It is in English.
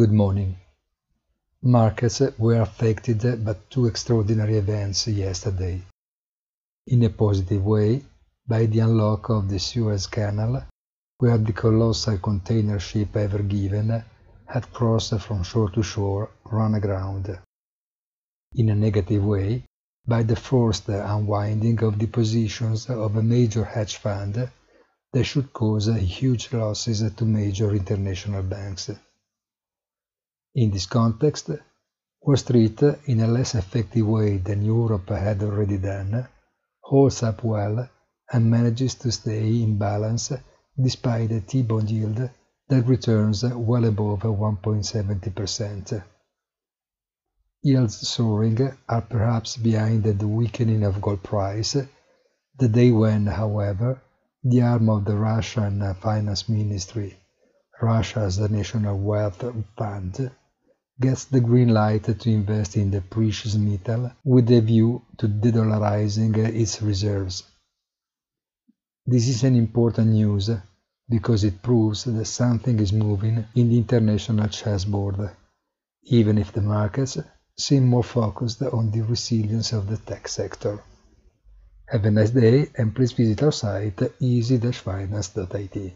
Good morning. Markets were affected by two extraordinary events yesterday. In a positive way, by the unlock of the Suez Canal, where the colossal container ship Ever Given had crossed from shore to shore, run aground. In a negative way, by the forced unwinding of the positions of a major hedge fund that should cause huge losses to major international banks. In this context, Wall Street, in a less effective way than Europe had already done, holds up well and manages to stay in balance despite a T-bond yield that returns well above 1.70%. Yields soaring are perhaps behind the weakening of gold price, the day when, however, the arm of the Russian Finance Ministry, Russia's National Wealth Fund, gets the green light to invest in the precious metal with a view to de-dollarizing its reserves. This is an important news because it proves that something is moving in the international chessboard, even if the markets seem more focused on the resilience of the tech sector. Have a nice day and please visit our site easy-finance.it.